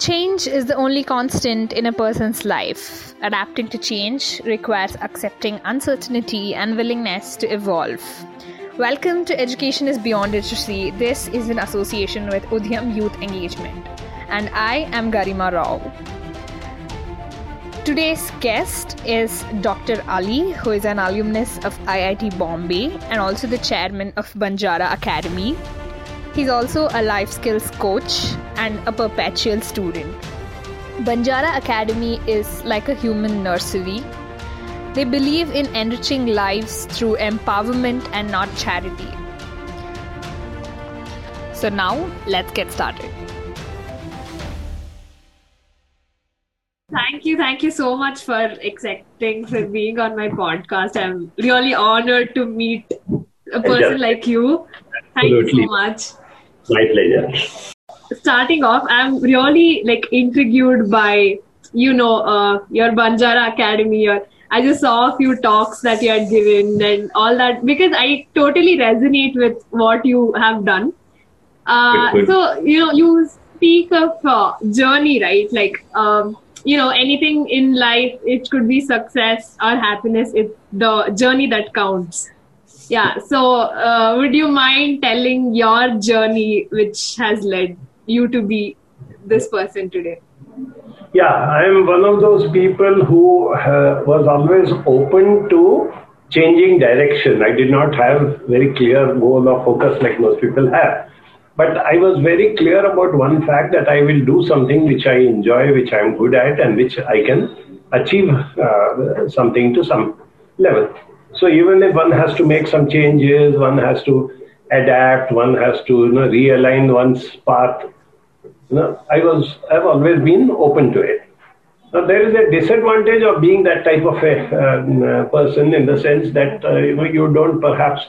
Change is the only constant in a person's life. Adapting to change requires accepting uncertainty and willingness to evolve. Welcome to Education is Beyond Literacy. This is in association with Udyam Youth Engagement, and I am Garima Rao. Today's guest is Dr. Ali, who is an alumnus of IIT Bombay and also the chairman of Banjara Academy. He's also a life skills coach and a perpetual student. Banjara Academy is like a human nursery. They believe in enriching lives through empowerment and not charity. So now, let's get started. Thank you. Thank you so much for accepting for being on my podcast. I'm really honored to meet a person like you. Thank Absolutely. you so much. My pleasure. Starting off, I'm really like intrigued by you know uh, your Banjara Academy. Your I just saw a few talks that you had given and all that because I totally resonate with what you have done. Uh, Good, good. so you know you speak of uh, journey, right? Like um, you know anything in life, it could be success or happiness. It's the journey that counts. Yeah. So, uh, would you mind telling your journey, which has led you to be this person today? Yeah, I am one of those people who uh, was always open to changing direction. I did not have very clear goal or focus like most people have. But I was very clear about one fact that I will do something which I enjoy, which I am good at, and which I can achieve uh, something to some level. So even if one has to make some changes, one has to adapt, one has to you know, realign one's path you know, I was I've always been open to it. Now there is a disadvantage of being that type of a um, uh, person in the sense that uh, you know you don't perhaps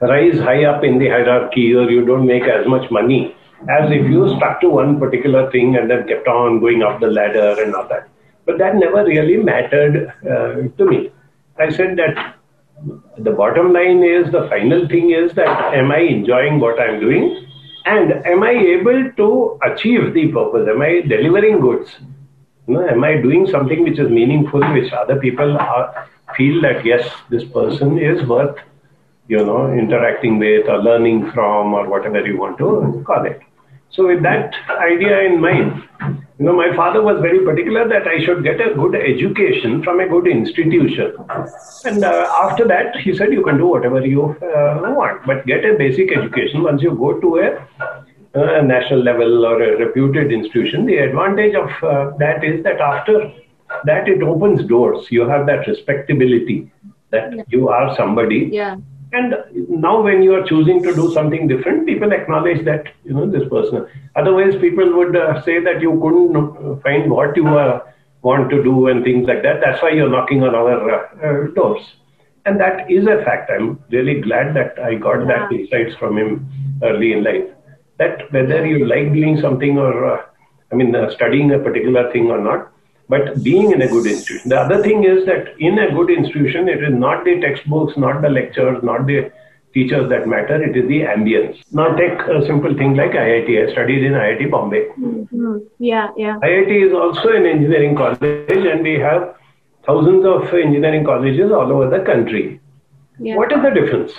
rise high up in the hierarchy or you don't make as much money as if you stuck to one particular thing and then kept on going up the ladder and all that. But that never really mattered uh, to me. I said that the bottom line is the final thing is that am I enjoying what I'm doing and am I able to achieve the purpose? Am I delivering goods? Know, am I doing something which is meaningful, which other people are, feel that yes, this person is worth, you know, interacting with or learning from or whatever you want to call it. So with that idea in mind, you know, my father was very particular that I should get a good education from a good institution. And uh, after that, he said, you can do whatever you uh, want, but get a basic education. Once you go to a, uh, national level or a reputed institution, the advantage of uh, that is that after that, it opens doors. You have that respectability that you are somebody. Yeah. And now, when you are choosing to do something different, people acknowledge that you know this person. Otherwise, people would uh, say that you couldn't uh, find what you uh, want to do and things like that. That's why you're knocking on our uh, uh, doors, and that is a fact. I'm really glad that I got that Yeah. insights from him early in life. That whether you like doing something or, uh, I mean, uh, studying a particular thing or not, but being in a good institution. The other thing is that in a good institution, it is not the textbooks, not the lectures, not the teachers that matter, it is the ambience. Now, take a simple thing like IIT. I studied in IIT Bombay. Mhm. Yeah. Yeah. IIT is also an engineering college, and we have thousands of engineering colleges all over the country. Yeah. What is the difference?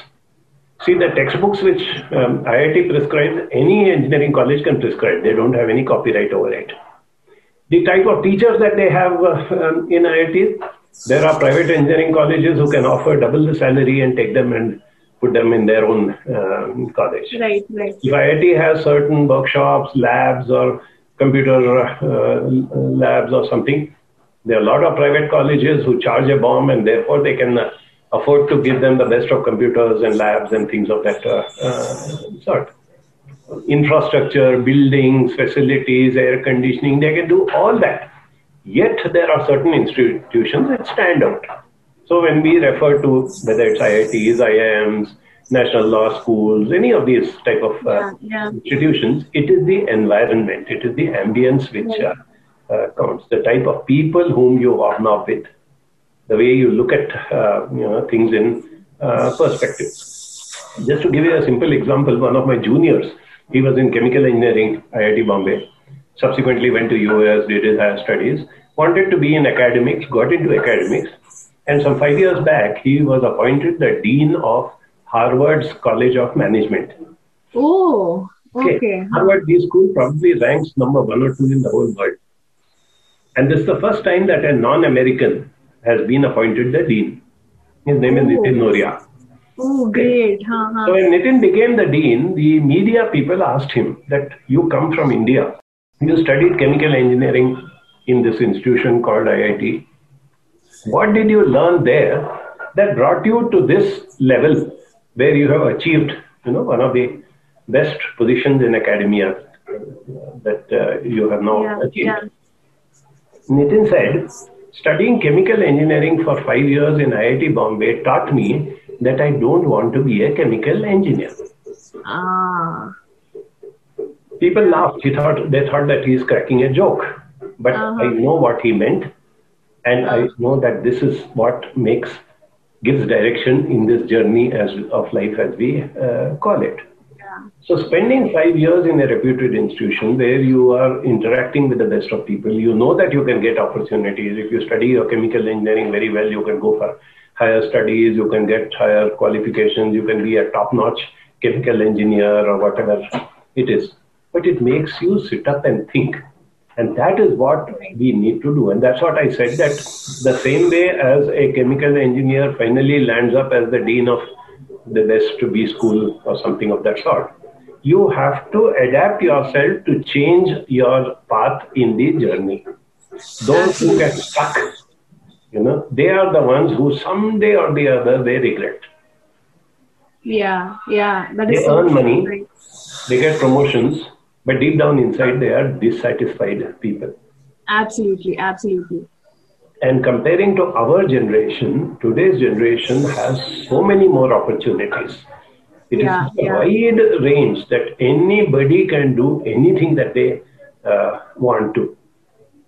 See, the textbooks which um, IIT prescribes, any engineering college can prescribe. They don't have any copyright over it. The type of teachers that they have uh, um, in IIT, there are private engineering colleges who can offer double the salary and take them and put them in their own um, college. Right. Right. If IIT has certain workshops, labs, or computer uh, labs or something, there are a lot of private colleges who charge a bomb and therefore they can uh, afford to give them the best of computers and labs and things of that uh, uh, sort. Infrastructure, buildings, facilities, air conditioning, they can do all that. Yet there are certain institutions that stand out. So when we refer to whether it's IITs, IIMs, national law schools, any of these type of uh, Yeah. Yeah. institutions, it is the environment, it is the ambience which uh, uh, counts. The type of people whom you hobnob with, the way you look at uh, you know things in uh, perspective. Just to give you a simple example, one of my juniors, he was in chemical engineering, IIT Bombay. subsequently went to US, did his higher studies, wanted to be in academics, got into academics, and some five years back, he was appointed the dean of Harvard's College of Management. Oh, okay. Harvard B School probably ranks number one or two in the whole world. And this is the first time that a non American has been appointed the dean. His name is Oh. Nitin Nohria. Oh, great. Huh, huh. So when Nitin became the dean, the media people asked him that you come from India. You studied chemical engineering in this institution called IIT. What did you learn there that brought you to this level where you have achieved, you know, one of the best positions in academia that uh, you have now Yeah, achieved? yeah. Nitin said, studying chemical engineering for five years in IIT Bombay taught me that I don't want to be a chemical engineer. Ah, People laughed. He thought they thought that he's cracking a joke, but Uh-huh. I know what he meant, and I know that this is what makes gives direction in this journey as of life as we uh, call it. yeah. So, spending five years in a reputed institution where you are interacting with the best of people, you know that you can get opportunities. If you study your chemical engineering very well, you can go for higher studies, you can get higher qualifications, you can be a top notch chemical engineer or whatever it is. But it makes you sit up and think. And that is what we need to do. And that's what I said that the same way as a chemical engineer finally lands up as the dean of the best B school or something of that sort, you have to adapt yourself to change your path in the journey. Who get stuck, you know, they are the ones who someday or the other they regret. Yeah, yeah. That is They so earn true. money. Right. They get promotions, but deep down inside they are dissatisfied people. Absolutely, absolutely. And comparing to our generation, today's generation has so many more opportunities. It is Yeah, a yeah. wide range that anybody can do anything that they uh, want to.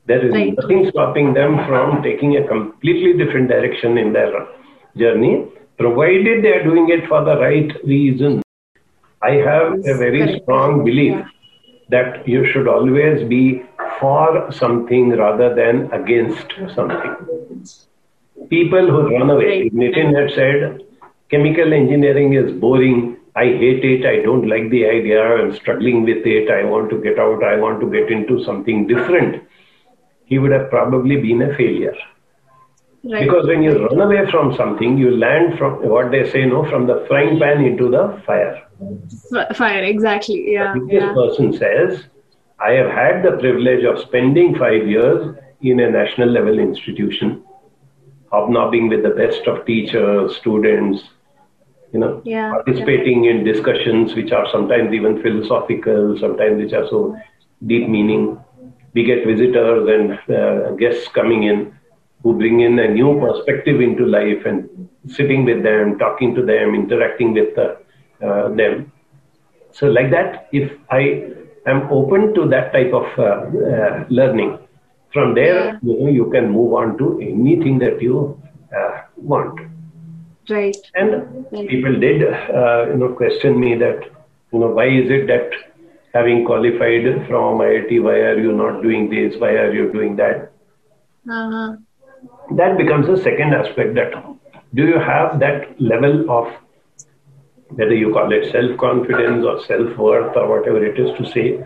There is Right. nothing stopping them from taking a completely different direction in their journey, provided they are doing it for the right reason. I have a very strong belief that you should always be for something rather than against something. People who run away. Nitin had said, chemical engineering is boring. I hate it. I don't like the idea. I'm struggling with it. I want to get out. I want to get into something different. He would have probably been a failure. Right. Because when you run away from something, you land from what they say, no, from the frying pan into the fire. F- fire, exactly. Yeah, this yeah. person says, I have had the privilege of spending five years in a national level institution, hobnobbing with the best of teachers, students, you know, Yeah, participating in discussions which are sometimes even philosophical, sometimes which are so deep meaning. We get visitors and uh, guests coming in who bring in a new perspective into life and sitting with them, talking to them, interacting with uh, uh, them. So, like that, if I am open to that type of uh, uh, learning, from there, you know, you can move on to anything that you uh, want. Right. And people did, uh, you know, question me that, you know, why is it that having qualified from IIT, why are you not doing this? Why are you doing that? Uh-huh. That becomes a second aspect. That do you have that level of whether you call it self-confidence or self-worth or whatever it is to say,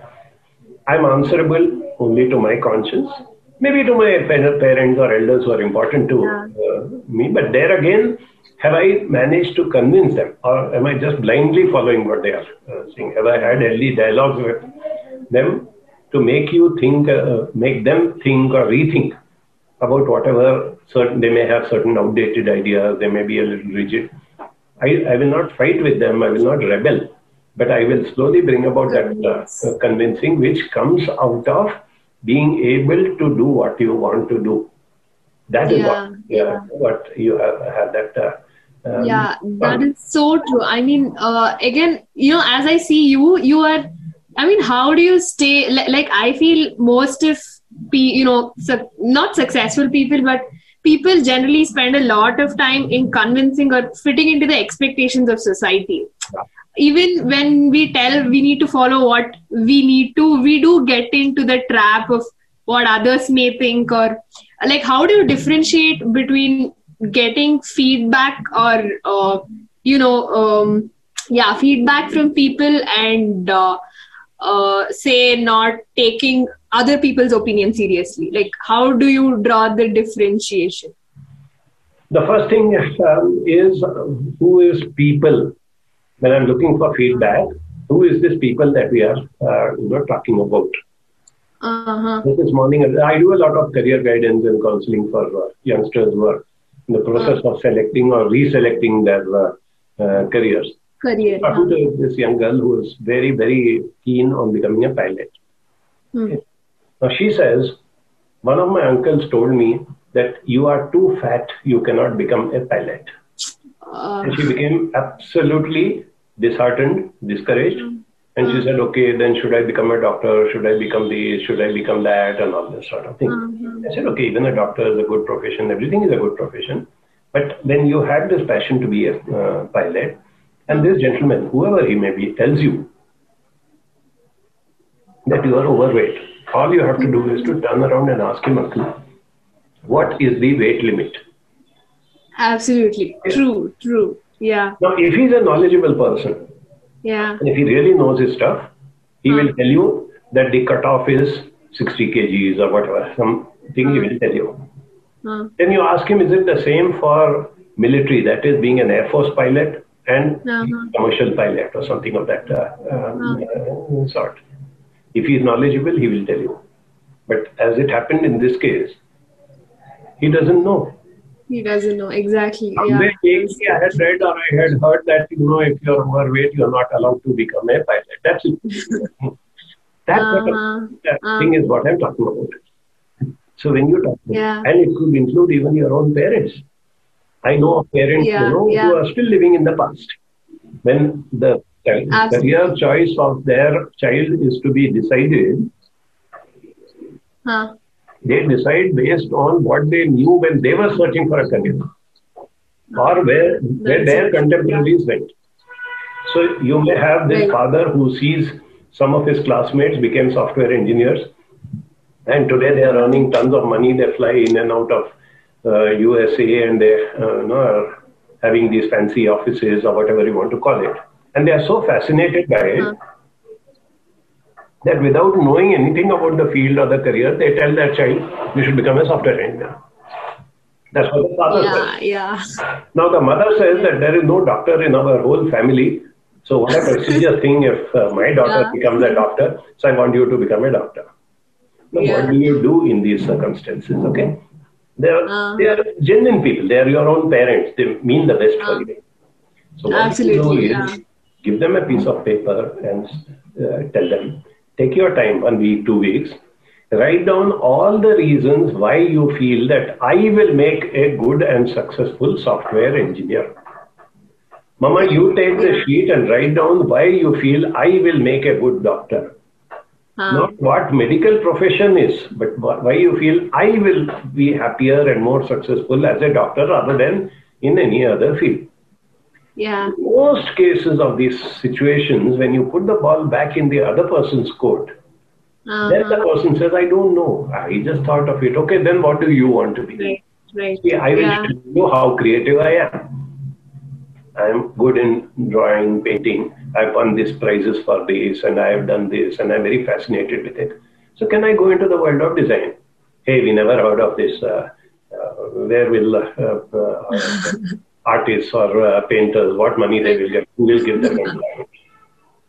I'm answerable only to my conscience, maybe to my pa- parents or elders who are important to uh, me. But there again, have I managed to convince them, or am I just blindly following what they are uh, saying? Have I had healthy dialogues with them to make you think, uh, make them think or rethink about whatever certain they may have certain outdated ideas, they may be a little rigid. I, I will not fight with them, I will not rebel, but I will slowly bring about that uh, convincing which comes out of being able to do what you want to do. That is Yeah, what, yeah, what you have, had that. Uh, um, yeah that is so true. I mean uh, again you know as i see you you are i mean how do you stay li- like i feel most of pe- you know su- not successful people but people generally spend a lot of time in convincing or fitting into the expectations of society. Even when we tell we need to follow what we need to we do get into the trap of what others may think or like how do you differentiate between getting feedback or uh, you know um, yeah feedback from people and uh, uh, say not taking other people's opinion seriously? Like how do you draw the differentiation? The first thing um, is who is people when i'm looking for feedback? Who is this people that we are uh, talking about uh-huh. this morning i do a lot of career guidance and counseling for uh, youngsters who are in the process of selecting or reselecting their uh, uh, careers career talking to this young girl who is very, very keen on becoming a pilot. Hmm. Now she says, one of my uncles told me that you are too fat, you cannot become a pilot. uh, And she became absolutely disheartened, discouraged. Hmm. And she said, okay, then should I become a doctor? Should I become this? Should I become that? And all this sort of thing. Mhm. I said, okay, even a doctor is a good profession. Everything is a good profession. But when you had this passion to be a uh, pilot, and this gentleman, whoever he may be, tells you that you are overweight, all you have to do is to turn around and ask him, Uncle, what is the weight limit? absolutely true true yeah Now, if he's a knowledgeable person, yeah and if he really knows his stuff, he will tell you that the cutoff is 60 kgs or whatever, something he will tell you. Then you ask him, is it the same for military, that is being an Air Force pilot and Uh-huh. commercial pilot or something of that uh, um, uh, sort? If he is knowledgeable, he will tell you. But as it happened in this case, he doesn't know. He doesn't know exactly yeah I had read or I had heard that, you know, if you're overweight, you're not allowed to become a pilot. That's it. that sort of Uh-huh. that Uh. thing is what I'm talking about. So when you talk, Yeah. and it could include even your own parents. I know of parents, Yeah, you know, yeah. who are still living in the past. When the career choice of their child is to be decided, huh. They decide based on what they knew when they were searching for a career or where, where their contemporaries went. So you may have this father who sees some of his classmates became software engineers and today they are earning tons of money. They fly in and out of uh, USA and they uh, you know, are having these fancy offices or whatever you want to call it. And they are so fascinated by it Huh. That without knowing anything about the field or the career, they tell their child, you should become a software engineer. That's what the father says. yeah yeah Now the mother says that there is no doctor in our whole family. So what a prestigious thing if uh, my daughter Yeah. becomes a doctor. So I want you to become a doctor. Now Yeah. what do you do in these circumstances? Okay. They are, Uh. they are genuine people. They are your own parents. They mean the best for Uh. you. So what Absolutely, you do yeah. is give them a piece of paper and uh, tell them, take your time, one week, two weeks, write down all the reasons why you feel that I will make a good and successful software engineer. Mama, you take the sheet and write down why you feel I will make a good doctor. Not what medical profession is, but why you feel I will be happier and more successful as a doctor rather than in any other field. Yeah Most cases of these situations, when you put the ball back in the other person's court, then the uh-huh. person says, I don't know. I just thought of it. Okay, then what do you want to be? right right See, I will yeah show you how creative I am. I am good in drawing, painting. I've won these prizes for this, and I have done this, and I'm very fascinated with it. So, can I go into the world of design? Hey, we never heard of this. Uh, uh, where will uh, uh, artists or uh, painters, what money they will get? Who will give them employment?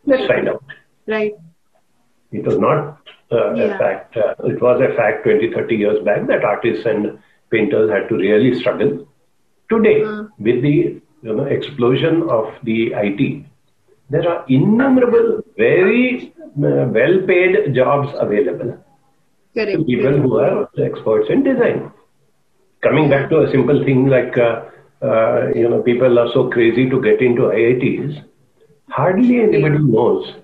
Let's find out. right It was not uh, a fact. Uh, it was a fact 20, 30 years back that artists and painters had to really struggle. Today, Mm. with the you know, explosion of the IT, there are innumerable, very uh, well-paid jobs available correct to people who are experts in design. Coming back to a simple thing like, uh, uh, you know, people are so crazy to get into IITs. Hardly anybody knows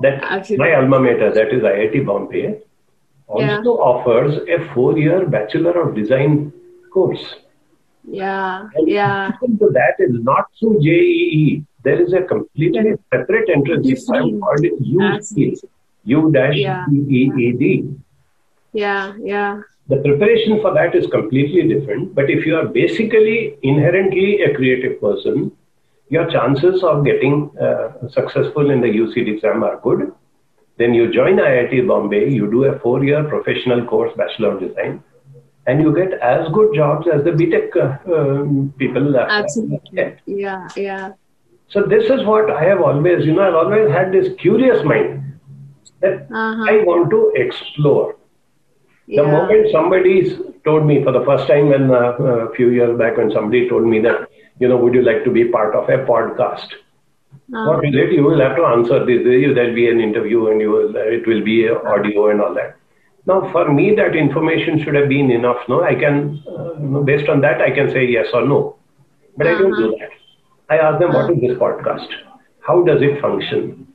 that Absolutely. my alma mater, that is IIT Bombay, also Yeah. offers a four-year Bachelor of Design course. Yeah, And yeah. That is not through JEE. There is a completely Yeah. separate entrance exam called UCEED. Absolutely. U dash E E D. Yeah, yeah. The preparation for that is completely different. But if you are basically inherently a creative person, your chances of getting uh, successful in the UCEED exam are good. Then you join IIT Bombay, you do a four year professional course, Bachelor of Design, and you get as good jobs as the BTech uh, um, people uh, Absolutely. get. Yeah, yeah. So, this is what I have always, you know, I've always had this curious mind that Uh-huh. I want to explore. The moment somebody told me for the first time when uh, a few years back when somebody told me that you know would you like to be part of a podcast? Uh, what is it you will have to answer this. There'll be an interview and you will it will be audio and all that. Now for me that information should have been enough no? I can uh, based on that i can say yes or no. But i don't do that. I ask them what is this podcast? How does it function?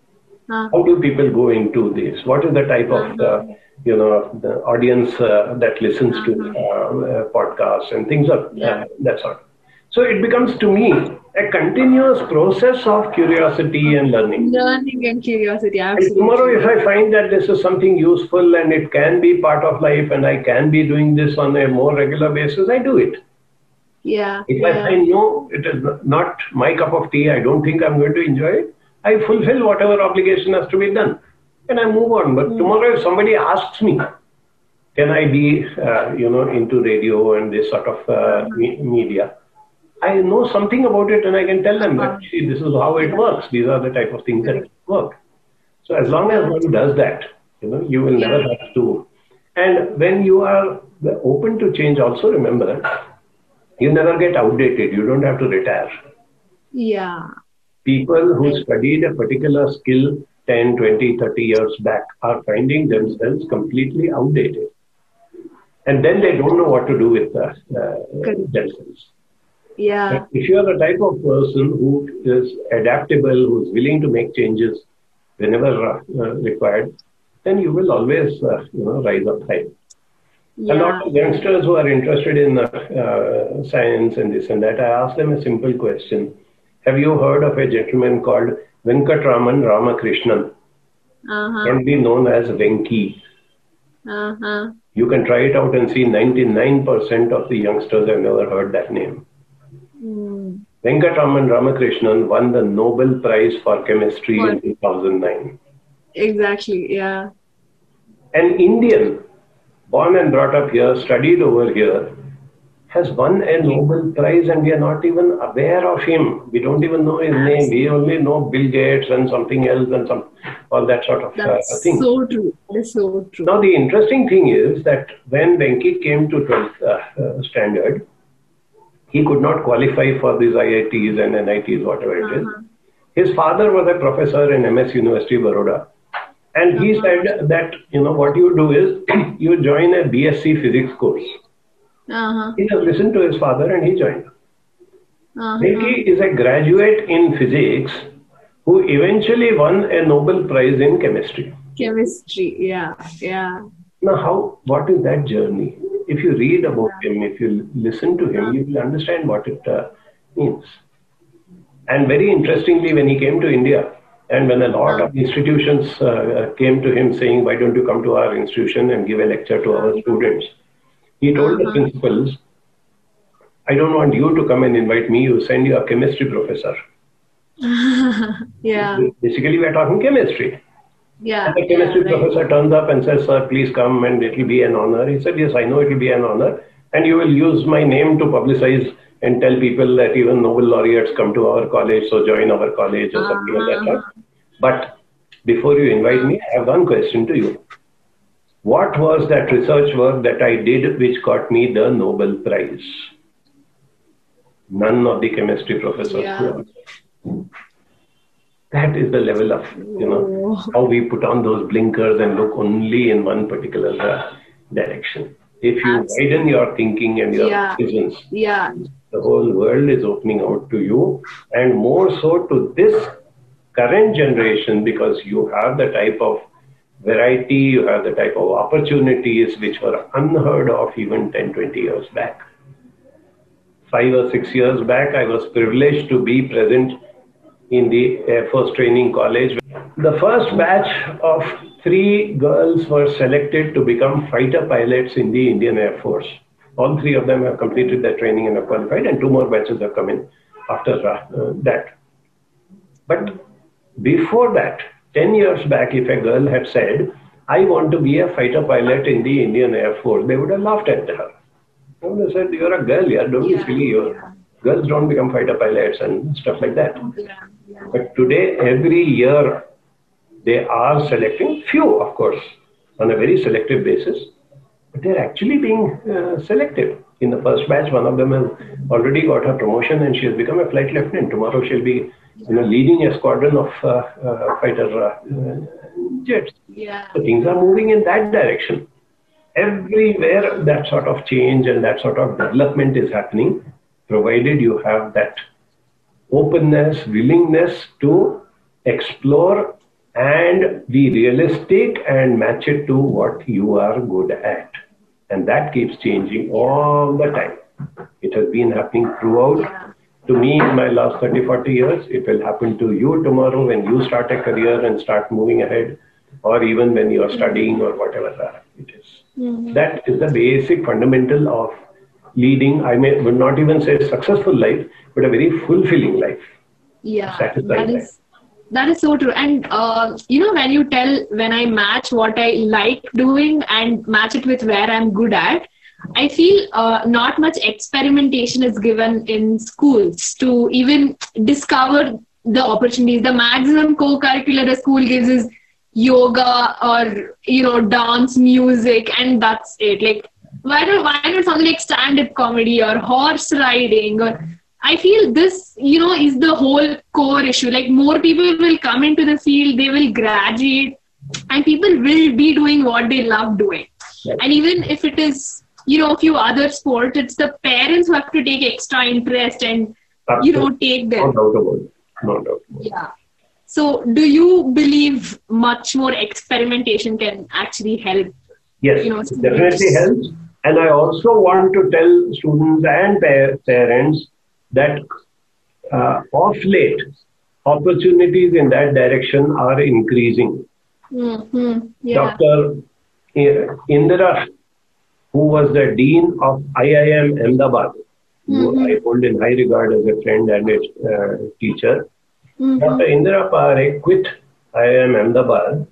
Uh, how do people go into this? What is the type of uh, you know the audience uh, that listens to uh, uh, podcasts and things of uh, that sort? So it becomes to me a continuous process of curiosity and learning. learning and curiosity. And Absolutely. tomorrow, if I find that this is something useful and it can be part of life, and I can be doing this on a more regular basis, I do it. yeah. If I yeah. find no, it is not my cup of tea, I don't think I'm going to enjoy it, I fulfill whatever obligation has to be done and I move on. But tomorrow, if somebody asks me, can I be, uh, you know, into radio and this sort of uh, me- media? I know something about it and I can tell them that, see, this is how it works. These are the type of things that work. So as long as one does that, you know, you will never have to. And when you are open to change, also remember you never get outdated. You don't have to retire. Yeah. People who studied a particular skill 10, 20, 30 years back are finding themselves completely outdated. And then they don't know what to do with uh, uh, themselves. Yeah. But if you are the type of person who is adaptable, who is willing to make changes whenever uh, required, then you will always, uh, you know, rise up high. A lot of youngsters who are interested in uh, uh, science and this and that, I ask them a simple question. Have you heard of a gentleman called Venkatraman Ramakrishnan, Uh-huh. can be known as Venki? Uh-huh. You can try it out and see 99% of the youngsters have never heard that name. Mm. Venkatraman Ramakrishnan won the Nobel Prize for Chemistry in 2009. Exactly. Yeah. An Indian, born and brought up here, studied over here, has won a Nobel Prize and we are not even aware of him. We don't even know his name. We only know Bill Gates and something else and some all that sort of uh, That's thing. so true. That's so true. Now, the interesting thing is that when Venki came to 12th uh, uh, standard, he could not qualify for these IITs and NITs, whatever it is. Uh-huh. His father was a professor in MS University, Baroda. And he said that, you know, what you do is you join a BSc physics course. Uh-huh. He just listened to his father and he joined. Uh-huh. Is a graduate in physics who eventually won a Nobel Prize in chemistry. Chemistry. Yeah. Yeah. Now, how? What is that journey? If you read about him, if you listen to him, you will understand what it uh, means. And very interestingly, when he came to India, and when a lot of institutions uh, came to him saying, "Why don't you come to our institution and give a lecture to our students?" He told the Uh-huh. principals, "I don't want you to come and invite me. You send your chemistry professor." yeah. Basically, we are talking chemistry. Yeah. And the chemistry yeah, right. professor turns up and says, Sir, please come and it will be an honor. He said, Yes, I know it will be an honor. And you will use my name to publicize and tell people that even Nobel laureates come to our college, so join our college or something like that. Uh-huh. But before you invite me, I have one question to you. What was that research work that I did which got me the Nobel Prize? None of the chemistry professors. Yeah. That is the level of, you know, Oh. how we put on those blinkers and look only in one particular uh, direction. If you Absolutely. widen your thinking and your Yeah. visions, Yeah. the whole world is opening out to you, and more so to this current generation because you have the type of variety, you have the type of opportunities which were unheard of even 10, 20 years back. five or six years back, I was privileged to be present in the Air Force Training College. The first batch of three girls were selected to become fighter pilots in the Indian Air Force. All three of them have completed their training and are qualified, and two more batches have come in after uh, that. But before that, 10 years back, if a girl had said, I want to be a fighter pilot in the Indian Air Force, they would have laughed at her. And They would have said, You're a girl, yeah, don't yeah, be silly. Yeah. Girls don't become fighter pilots and stuff like that. Yeah, yeah. But today, every year, they are selecting few, of course, on a very selective basis, but they're actually being uh, selected. In the first batch, one of them has already got her promotion and she has become a flight lieutenant. Tomorrow, she'll be you know, leading a squadron of uh, uh, fighter uh, jets. Yeah. So things are moving in that direction. Everywhere that sort of change and that sort of development is happening, provided you have that openness, willingness to explore and be realistic and match it to what you are good at. And that keeps changing all the time. It has been happening throughout. To me in my last 30, 40 years. It will happen to you tomorrow when you start a career and start moving ahead, or even when you are studying or whatever it is. Mm-hmm. That is the basic fundamental of leading, I may would not even say successful life, but a very fulfilling life. Yeah, that is. That is so true. And, uh, you know, when you tell, when I match what I like doing and match it with where I'm good at, I feel uh, not much experimentation is given in schools to even discover the opportunities. The maximum co-curricular a school gives is yoga or you know dance, music, and that's it. Like why don't why not something like stand-up comedy or horse riding or I feel this, you know, is the whole core issue. Like more people will come into the field, they will graduate, and people will be doing what they love doing. And even if it is you know a few other sports it's the parents who have to take extra interest and Absolutely. you know take them no doubt about it. no doubt yeah so do you believe much more experimentation can actually help yes you know, it definitely helps and i also want to tell students and parents that uh, of late opportunities in that direction are increasing mm-hmm. yeah. dr indira who was the dean of IIM Ahmedabad, mm-hmm. who I hold in high regard as a friend and a uh, teacher. Mm-hmm. Dr. Indira Parekh quit IIM Ahmedabad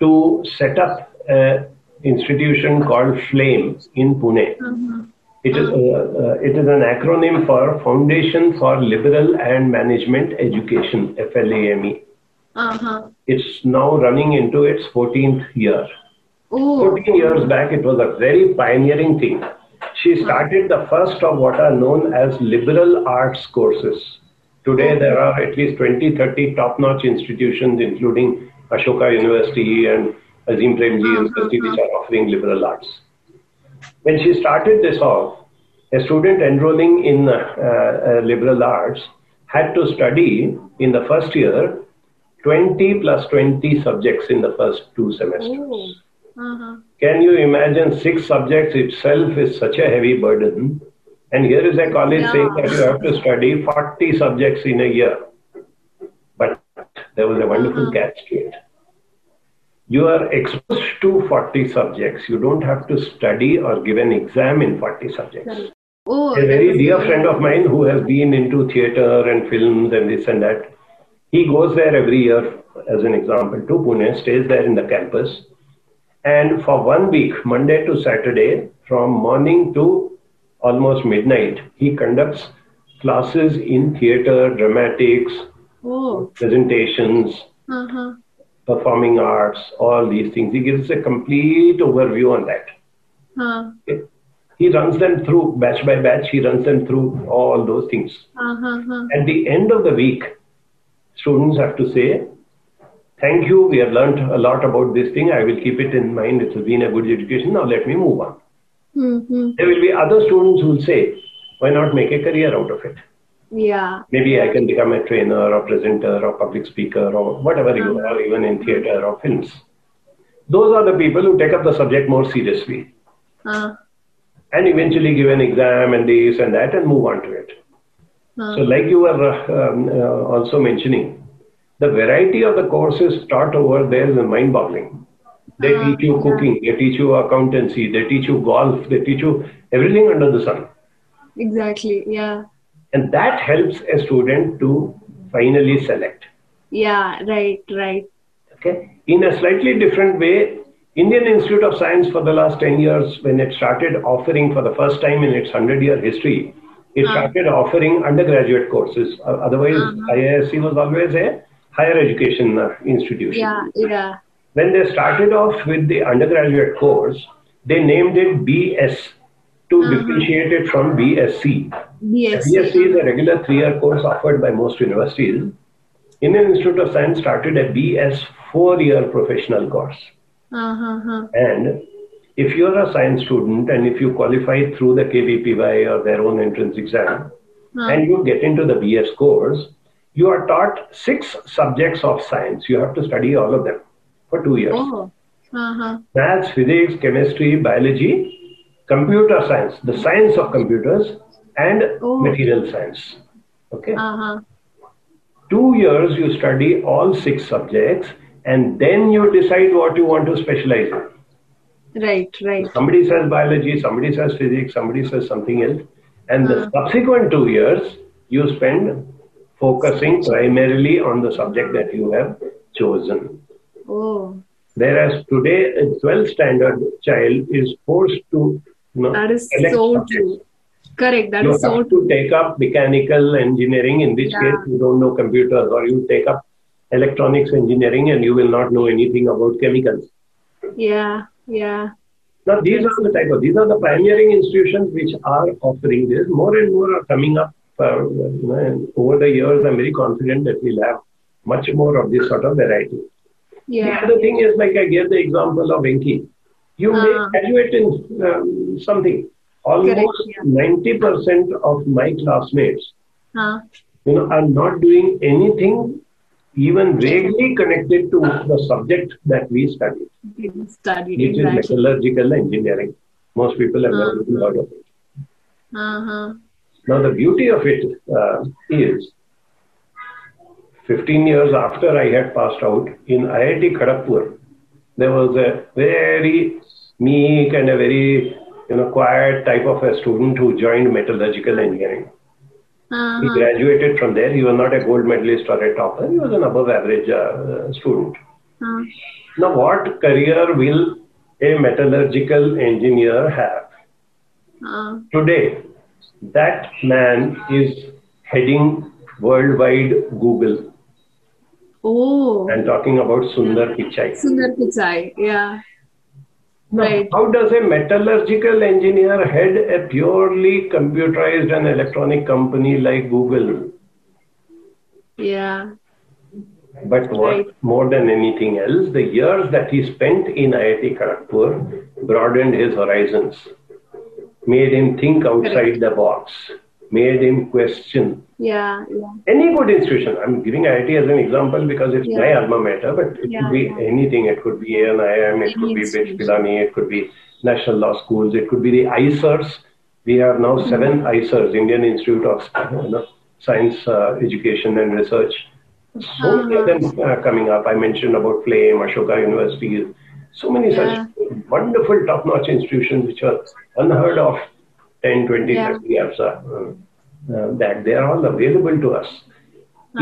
to set up an institution called FLAME in Pune. Mm-hmm. It is, uh, uh, it is an acronym for Foundation for Liberal and Management Education, FLAME. Uh-huh. It's now running into its 14th year. Ooh. 14 years back, it was a very pioneering thing. She started the first of what are known as liberal arts courses. Today, there are at least 20, 30 top notch institutions, including Ashoka University and Azim Premji uh-huh. University, which are offering liberal arts. When she started this off, a student enrolling in uh, uh, liberal arts had to study in the first year 20 plus 20 subjects in the first two semesters. Uh-huh. Can you imagine six subjects itself is such a heavy burden? And here is a college yeah. saying that you have to study 40 subjects in a year. But there was a wonderful uh-huh. catch to it. You are exposed to 40 subjects. You don't have to study or give an exam in 40 subjects. Oh, a very dear friend of mine who has been into theater and films and this and that, he goes there every year, as an example, to Pune, stays there in the campus and for one week, Monday to Saturday, from morning to almost midnight, he conducts classes in theater, dramatics, oh. presentations, uh-huh. performing arts, all these things. He gives a complete overview on that. Huh. He runs them through batch by batch, he runs them through all those things. Uh-huh. At the end of the week, students have to say, Thank you. We have learned a lot about this thing. I will keep it in mind. It has been a good education. Now let me move on. Mm-hmm. There will be other students who will say, why not make a career out of it? Yeah. Maybe I can become a trainer or presenter or public speaker or whatever uh-huh. you are, even in theater or films. Those are the people who take up the subject more seriously. Uh. and eventually give an exam and this and that and move on to it. Uh, So, like you were uh, um, uh, also mentioning, the variety of the courses taught over there is mind boggling. They Ah, teach you yeah. cooking, they teach you accountancy, they teach you golf, they teach you everything under the sun. exactly. Yeah. And that helps a student to finally select. Yeah. Right. Right. Okay. In a slightly different way, Indian Institute of Science for the last 10 years, when it started offering for the first time in its 100 year history, it Ah. started offering undergraduate courses. Uh, Otherwise, Uh-huh. IISc was always a higher education uh, institution. Yeah. Yeah. When they started off with the undergraduate course, they named it BS to Uh-huh. differentiate it from BSc. BSc. BSc is a regular three year course offered by most universities. Indian Institute of Science started a BS four year professional course. Uh-huh. And if you're a science student and if you qualify through the KVPY or their own entrance exam Uh, and you get into the BS course, you are taught six subjects of science. You have to study all of them for two years oh. Uh-huh. maths, physics, chemistry, biology, computer science, the science of computers, and Oh. material science. Okay. Uh-huh. Two years you study all six subjects and then you decide what you want to specialize in. Right. Right. Somebody says biology, somebody says physics, somebody says something else. And the Uh. subsequent two years, you spend focusing primarily on the subject that you have chosen. Oh. Whereas today, a 12th standard child is forced to you know, That is so subjects. true. Correct. That you is so true. to take up mechanical engineering, in which Yeah. case you don't know computers, or you take up electronics engineering and you will not know anything about chemicals. Yeah. Yeah. Now, these are the type of these are the pioneering institutions which are offering this. More and more are coming up. Uh, you know, and over the years, I'm very confident that we'll have much more of this sort of variety. Yeah. The other thing is, like I gave the example of Venki. You may Ah. graduate in um, something. Almost yeah. 90% of my classmates Huh. you know, are not doing anything even vaguely connected to the subject that we studied, study which is exactly. metallurgical engineering. Most people have never even heard of it. Uh-huh. Now, the beauty of it uh, is 15 years after I had passed out in IIT Kharagpur, there was a very meek and a very you know quiet type of a student who joined metallurgical engineering. He Uh-huh. graduated from there. He was not a gold medalist or a topper. He was an above average uh, student. Uh, Now, what career will a metallurgical engineer have? uh, Today, that man is heading worldwide Google. oh. I'm talking about Sundar Pichai. Sundar Pichai. Yeah. Now, Right. How does a metallurgical engineer head a purely computerized and electronic company like Google? Yeah. But what Right. more than anything else, the years that he spent in IIT Kharagpur broadened his horizons, made him think outside the box, made him question. Yeah. Yeah. Any good institution, I'm giving IIT as an example because it's my alma mater, but it Yeah, could be yeah. anything. It could be an IIM, it Any could be BITS. Pilani, it could be National Law Schools, it could be the IISERs. We have now Mm-hmm. seven IISERs, Indian Institute of you know, Science, uh, Education and Research. So many of them uh, coming up. I mentioned about Flame, Ashoka University, so many Yeah. such wonderful top-notch institutions which are unheard of 10, 20, Yeah. 30 years uh, uh, that they are all available to us.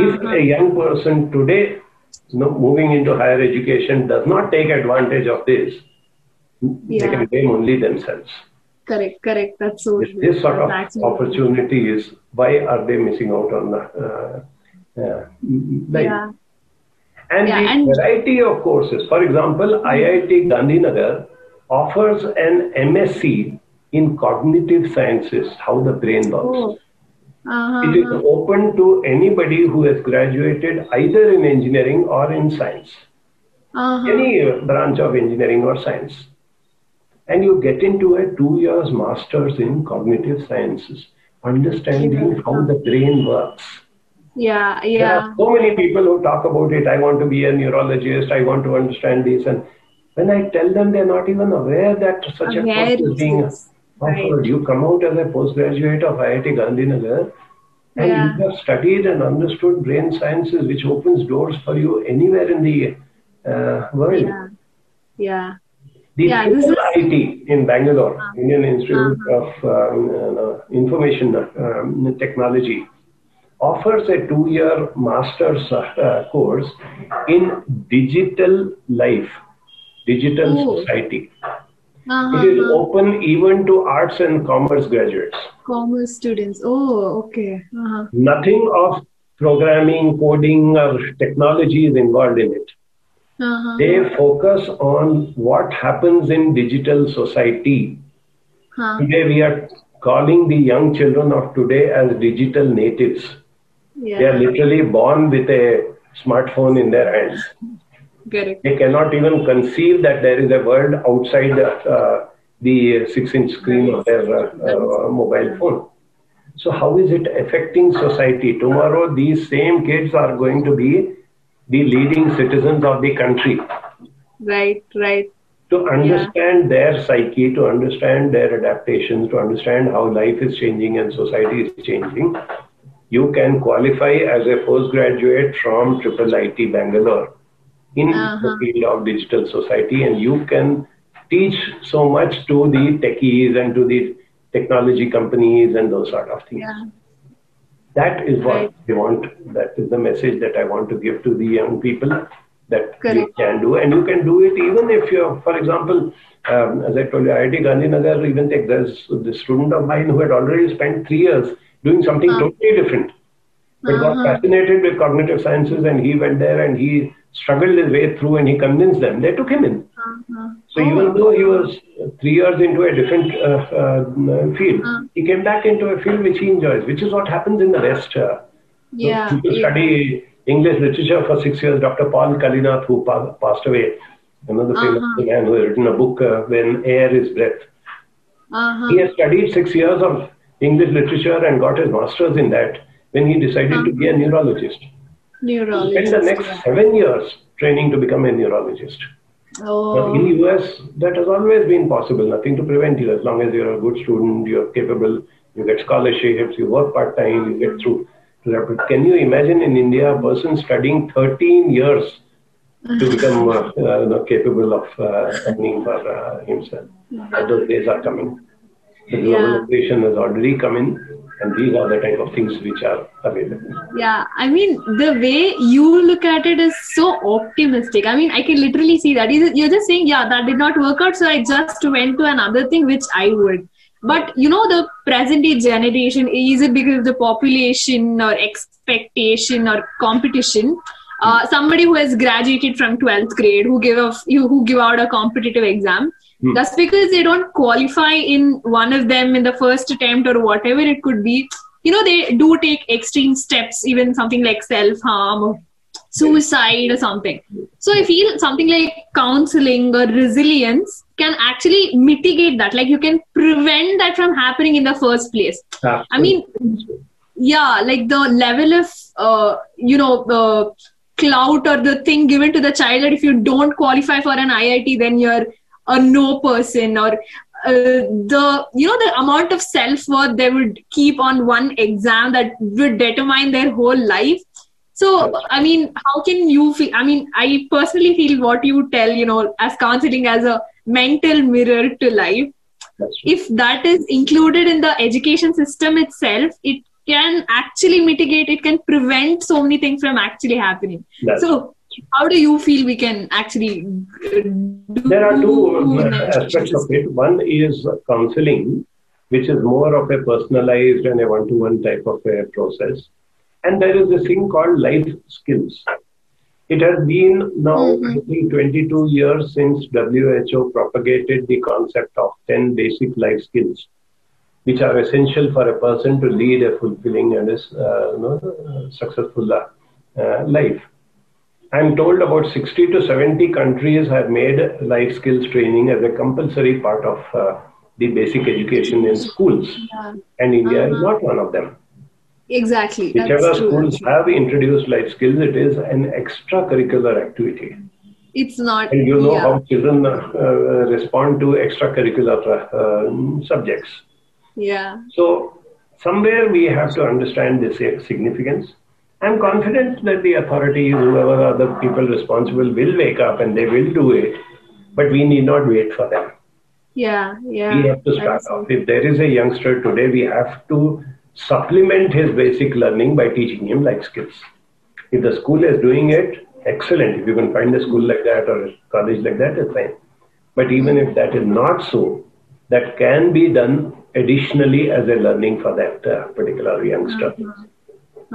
If Uh-huh. a young person today moving into higher education does not take advantage of this, they can blame only themselves. Correct. Correct. That's so true. this sort of That's actually- opportunities, why are they missing out on the uh, uh, like Yeah. And Yeah, the and- variety of courses. For example, IIT Gandhinagar offers an MSc in cognitive sciences, how the brain works. Oh. Uh-huh. It is open to anybody who has graduated either in engineering or in science, Uh-huh. any uh, branch of engineering or science. And you get into a two years master's in cognitive sciences, understanding how the brain works. Yeah. There Yeah. are so many people who talk about it. I want to be a neurologist. I want to understand this. And when I tell them, they're not even aware that such a Aware course is being offered. You come out as a postgraduate of IIT Gandhinagar and Yeah. you have studied and understood brain sciences, which opens doors for you anywhere in the uh, world. Yeah. Yeah. The Yeah, this is- IIIT in Bangalore, Indian Institute of um, uh, Information um, Technology, offers a two-year master's uh, course in digital life, digital Oh. society. Uh-huh. It is open even to arts and commerce graduates. Commerce students. Oh, okay. Uh-huh. Nothing of programming, coding, or technology is involved in it. Uh-huh. They focus on what happens in digital society. Today, we are calling the young children of today as digital natives. They are literally born with a smartphone in their hands. Correct. They cannot even conceive that there is a world outside uh, the six inch screen of their uh, uh, mobile phone. So, how is it affecting society? Tomorrow, these same kids are going to be the leading citizens of the country. Right, right. To understand their psyche, to understand their adaptations, to understand how life is changing and society is changing, you can qualify as a postgraduate from IIIT Bangalore in Uh-huh. the field of digital society, and you can teach so much to the techies and to the technology companies and those sort of things. Yeah. That is what Right. we want. That is the message that I want to give to the young people that you can do. And you can do it even if you're, for example, um, as I told you, IIT Gandhinagar, even take there's the student of mine who had already spent three years doing something Uh. totally different. But got Uh-huh. fascinated with cognitive sciences and he went there and he struggled his way through and he convinced them. They took him in. Uh-huh. So Oh. even though he was three years into a different uh, uh, field, Uh. he came back into a field which he enjoys, which is what happens in the West. Uh, Yeah. people yeah. study English literature for six years. Dr. Paul Kalanithi, who pa- passed away, another famous Uh-huh. man who has written a book, uh, When Air is Breath. Uh-huh. He has studied six years of English literature and got his master's in that when he decided to be a neurologist. He Neurologist. spent the next yeah. seven years training to become a neurologist. Oh. in the US, that has always been possible. Nothing to prevent you as long as you're a good student, you're capable, you get scholarships, you work part time, you get through. But can you imagine in India a person studying 13 years to become uh, uh, capable of uh, earning for uh, himself? Those days are coming. The Yeah. globalization has already come in, and these are the type of things which are available. Yeah, I mean, the way you look at it is so optimistic. I mean, I can literally see that. You're you're just saying, yeah, that did not work out, so I just went to another thing which I would. But you know, the present day generation, is it because of the population or expectation or competition? Uh, somebody who has graduated from 12th grade, who give off, you who give out a competitive exam, Hmm. that's because they don't qualify in one of them in the first attempt or whatever it could be. You know they do take extreme steps even something like self harm or suicide or something. So i feel something like counseling or resilience can actually mitigate that. Like you can prevent that from happening in the first place. I mean yeah like the level of uh, you know the clout or the thing given to the child that if you don't qualify for an iit then you're a no person or uh, the you know the amount of self worth they would keep on one exam that would determine their whole life. So i mean how can you feel i mean i personally feel what you tell you know as counseling as a mental mirror to life. If that is included in the education system itself it can actually mitigate it can prevent so many things from actually happening. That's so how do you feel we can actually uh, do There are two the aspects of it. One is counseling, which is more of a personalized and a one to one type of a process. And there is this thing called life skills. It has been now, Mhm. 22 years since WHO propagated the concept of 10 basic life skills, which are essential for a person to lead a fulfilling and a uh, you know, uh, successful uh, uh, life. I'm told about 60 to 70 countries have made life skills training as a compulsory part of uh, the basic education in schools, Yeah. and India is Uh-huh. not one of them. Exactly. Whichever schools have introduced life skills, it is an extracurricular activity. it's not. And you know yeah. how children uh, uh, respond to extracurricular uh, subjects. Yeah. So somewhere we have to understand this significance. I'm confident that the authorities, whoever are the people responsible, will wake up and they will do it, but we need not wait for them. Yeah, yeah. We have to start off. If there is a youngster today, we have to supplement his basic learning by teaching him life skills. If the school is doing it, excellent. If you can find a school like that or a college like that, it's fine. But even if that is not so, that can be done additionally as a learning for that uh, particular youngster. Uh-huh.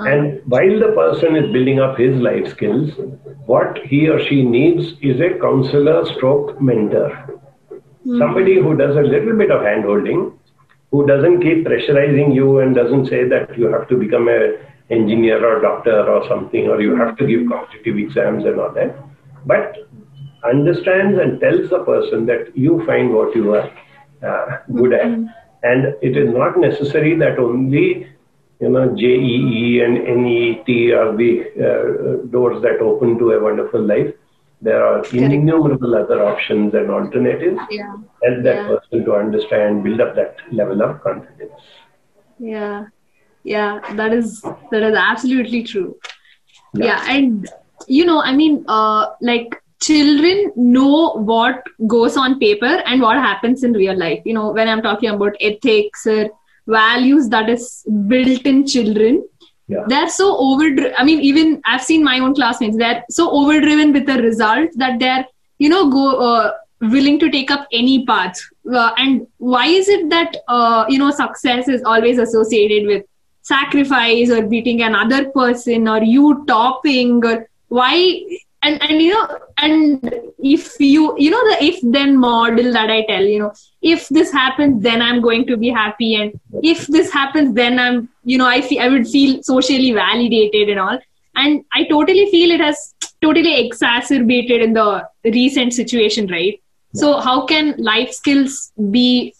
And while the person is building up his life skills, what he or she needs is a counselor stroke mentor. Mm-hmm. Somebody who does a little bit of hand holding, who doesn't keep pressurizing you and doesn't say that you have to become a engineer or doctor or something, or you have to give competitive exams and all that, but understands and tells the person that you find what you are uh, good at. Mm-hmm. And it is not necessary that only you know, JEE and NEET are the uh, doors that open to a wonderful life. There are innumerable other options and alternatives. Yeah. Help that yeah. person to understand, build up that level of confidence. Yeah, yeah, that is that is absolutely true. Yeah, yeah and you know, I mean, uh, like children know what goes on paper and what happens in real life. You know, when I'm talking about ethics or values that is built in children yeah. they're so overdriven i mean even i've seen my own classmates they're so overdriven with the result that they're you know go uh, willing to take up any path uh, and why is it that uh, you know success is always associated with sacrifice or beating another person or you topping or why and and you know and if you you know the if then model that i tell you know if this happens then i'm going to be happy. And if this happens then i'm you know i feel i would feel socially validated and all. And i totally feel it has totally exacerbated in the recent situation right? So how can life skills be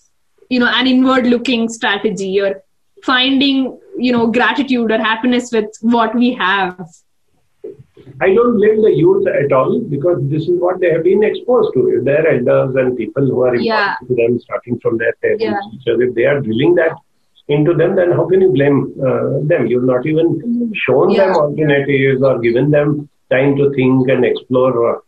you know an inward looking strategy or finding you know gratitude or happiness with what we have I don't blame the youth at all because this is what they have been exposed to. If their elders and people who are important yeah. to them, starting from their parents, yeah. teachers, if they are drilling that into them, then how can you blame uh, them? You've not even shown yeah. them alternatives or given them time to think and explore uh,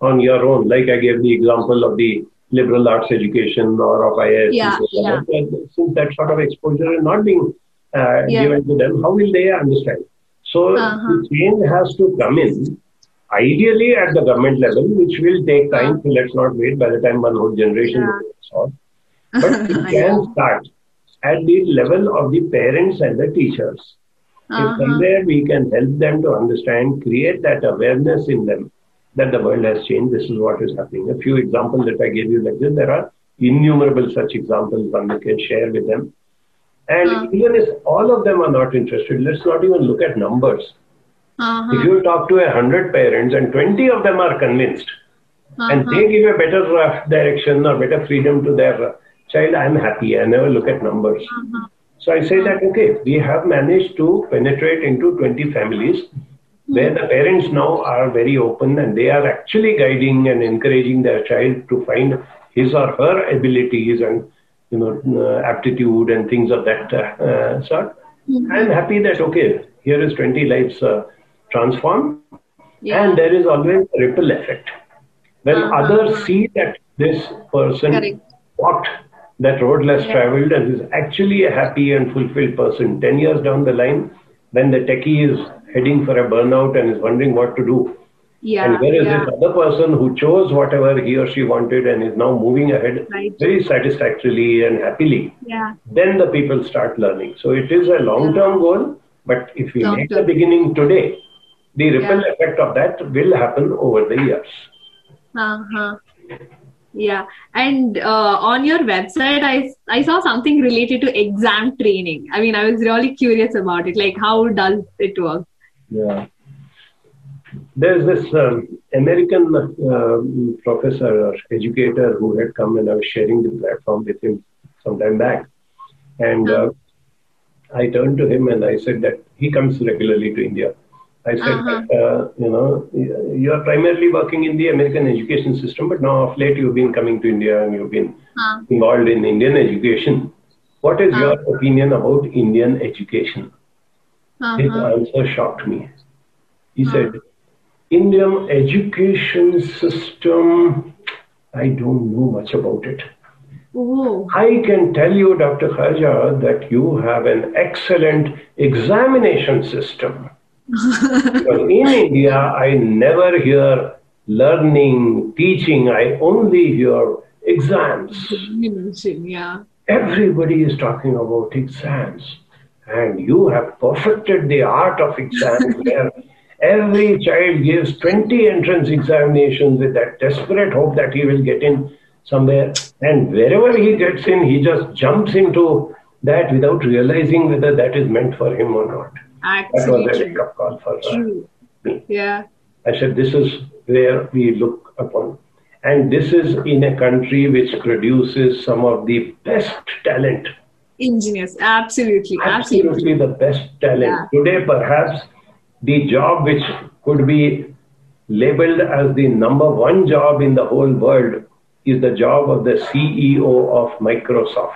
on your own. Like I gave the example of the liberal arts education or of IIS. Yeah, yeah. Since that sort of exposure is not being uh, given to them, how will they understand? So uh-huh. the change has to come in, ideally at the government level, which will take time. Uh-huh. So let's not wait by the time one whole generation yeah. But it can start at the level of the parents and the teachers. Uh-huh. If somewhere we can help them to understand, create that awareness in them that the world has changed, this is what is happening. A few examples that I gave you like this, there are innumerable such examples one can share with them. And uh-huh. even if all of them are not interested, let's not even look at numbers. Uh-huh. If you talk to a hundred parents and 20 of them are convinced uh-huh. and they give a better direction or better freedom to their child, I'm happy. I never look at numbers. Uh-huh. So I say that, okay, we have managed to penetrate into 20 families where the parents now are very open and they are actually guiding and encouraging their child to find his or her abilities and you know, uh, aptitude and things of that uh, sort. Mm-hmm. I'm happy that, okay, here is 20 lives uh, transformed. Yeah. And there is always a ripple effect. When uh-huh. others see that this person Correct. walked that road less yeah. traveled and is actually a happy and fulfilled person, 10 years down the line, when the techie is heading for a burnout and is wondering what to do, yeah, and whereas yeah. this other person who chose whatever he or she wanted and is now moving ahead right. very satisfactorily and happily, yeah. then the people start learning. So it is a long term yeah. goal, but if we make the beginning today, the ripple yeah. effect of that will happen over the years. Uh huh. Yeah, and uh, on your website, I I saw something related to exam training. I mean, I was really curious about it. Like, how does it work? Yeah there's this um, American uh, professor or educator who had come and I was sharing the platform with him some time back. And uh, I turned to him and I said that he comes regularly to India. I said, Uh-huh. that, uh, you know, you are primarily working in the American education system, but now of late you've been coming to India and you've been Uh, involved in Indian education. What is Uh. your opinion about Indian education? His uh-huh. answer shocked me. He said, Indian education system, I don't know much about it. Oh. I can tell you, Dr. Khwaja, that you have an excellent examination system. In India, I never hear learning, teaching, I only hear exams. Yeah. Everybody is talking about exams. And you have perfected the art of exams where every child gives 20 entrance examinations with that desperate hope that he will get in somewhere. And wherever he gets in, he just jumps into that without realizing whether that is meant for him or not. That was a wake up call for true. me. Yeah. I said, this is where we look upon. And this is in a country which produces some of the best talent Engineers. Absolutely. Absolutely. absolutely the best talent. Yeah. Today, perhaps the job which could be labeled as the number one job in the whole world is the job of the CEO of Microsoft.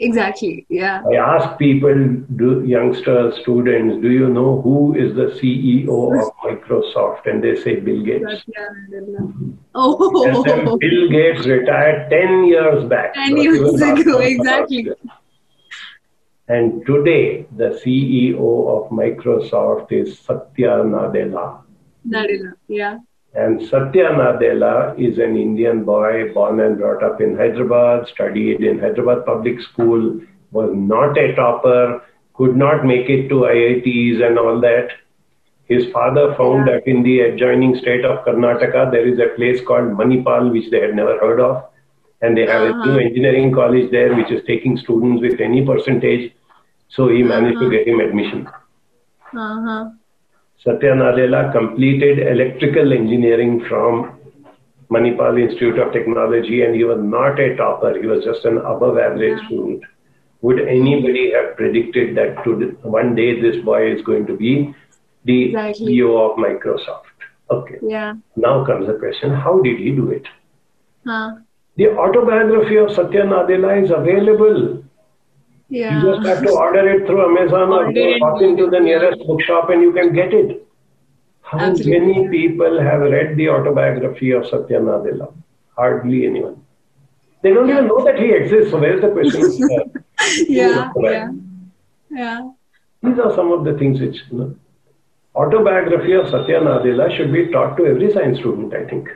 Exactly. Yeah. I ask people, do, youngsters, students, do you know who is the CEO of Microsoft? And they say Bill Gates. And Oh. Bill Gates retired 10 years back. 10 years ago, exactly. And today, the CEO of Microsoft is Satya Nadella. Nadella. Yeah. And Satya Nadella is an Indian boy born and brought up in Hyderabad, studied in Hyderabad public school, was not a topper, could not make it to IITs and all that. His father found Yeah. that in the adjoining state of Karnataka, there is a place called Manipal, which they had never heard of. And they have a Uh-huh. new engineering college there, which is taking students with any percentage. So he managed to Uh-huh. get him admission. Uh-huh. Satya Nadella completed electrical engineering from Manipal Institute of Technology and he was not a topper, he was just an above average Yeah. student. Would anybody have predicted that to one day this boy is going to be the Exactly. CEO of Microsoft? Okay, Yeah. now comes the question how did he do it? Huh. The autobiography of Satya Nadella is available. Yeah. You just have to order it through Amazon or walk into the nearest bookshop and you can get it. How Absolutely. many people have read the autobiography of Satya Nadella? Hardly anyone. They don't even know that he exists. So where's the question? Yeah. Yeah. Yeah. These are some of the things which, you know, autobiography of Satya Nadella should be taught to every science student, I think.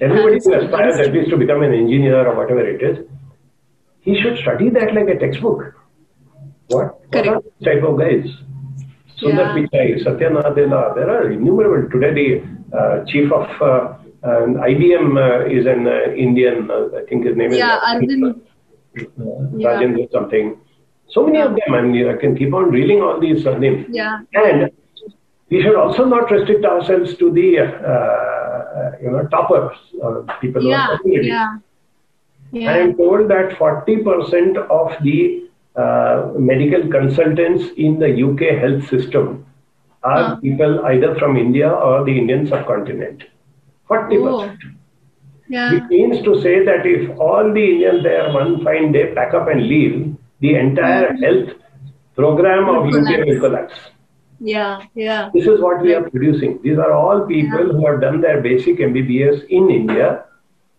Everybody who aspires at least to become an engineer or whatever it is, he should study that like a textbook. What, what are type of guys? Sundar Yeah. Pichai, Satya Nadella, there are innumerable. Today, the uh, chief of uh, um, IBM uh, is an uh, Indian, uh, I think his name Yeah, is Arvind. uh, Yeah. Rajendra something. So many of them, and I can keep on reading all these uh, names. Yeah. And we should also not restrict ourselves to the uh, you know toppers, uh, people who are community. Yeah. I am told that 40% of the Uh, medical consultants in the UK health system are Huh. people either from India or the Indian subcontinent. 40%. Yeah. Which means to say that if all the Indians there one fine day pack up and leave, the entire mm-hmm. health program of UK will collapse. Yeah. Yeah. This is what we are producing. These are all people who have done their basic MBBS in India,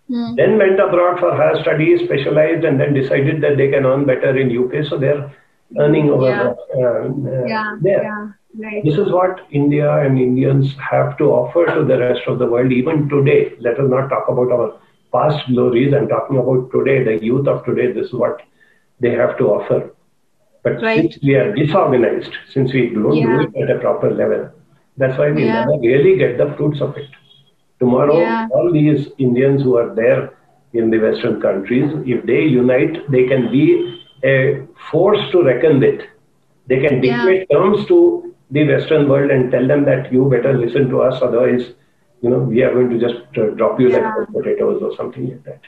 Hmm. then went abroad for higher studies, specialized, and then decided that they can earn better in UK. So they're earning over Yeah. uh, uh, Yeah. there. Yeah. Right. This is what India and Indians have to offer to the rest of the world, even today. Let us not talk about our past glories. I'm talking about today, the youth of today. This is what they have to offer. But Right. since we are disorganized, since we don't Yeah. do it at a proper level, that's why we Yeah. never really get the fruits of it. Tomorrow, Yeah. all these Indians who are there in the Western countries, if they unite, they can be a force to reckon with. They can Yeah. dictate terms to the Western world and tell them that you better listen to us, otherwise, you know, we are going to just uh, drop you Yeah. like potatoes or something like that.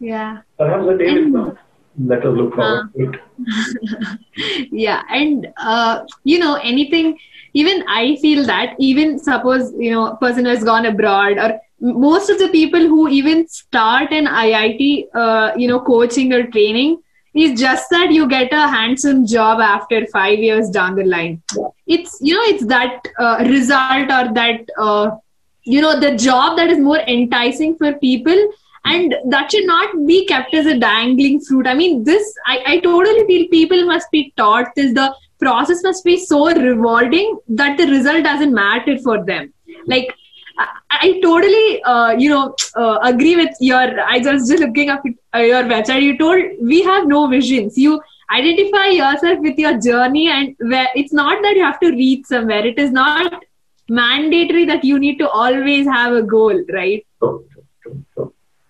Yeah. Perhaps the day will come. Let us look forward to it. yeah and uh, you know anything even i feel that even suppose you know a person has gone abroad or most of the people who even start an iit uh, you know coaching or training is just that you get a hands-on job after five years down the line it's you know it's that uh, result or that uh, you know the job that is more enticing for people and that should not be kept as a dangling fruit i mean this i, I totally feel people must be taught this the process must be so rewarding that the result doesn't matter for them like I, totally, uh, you know, uh, agree with your. I was just looking up at, uh, your website. You told we have no visions. You identify yourself with your journey, and where it's not that you have to reach somewhere. It is not mandatory that you need to always have a goal, right?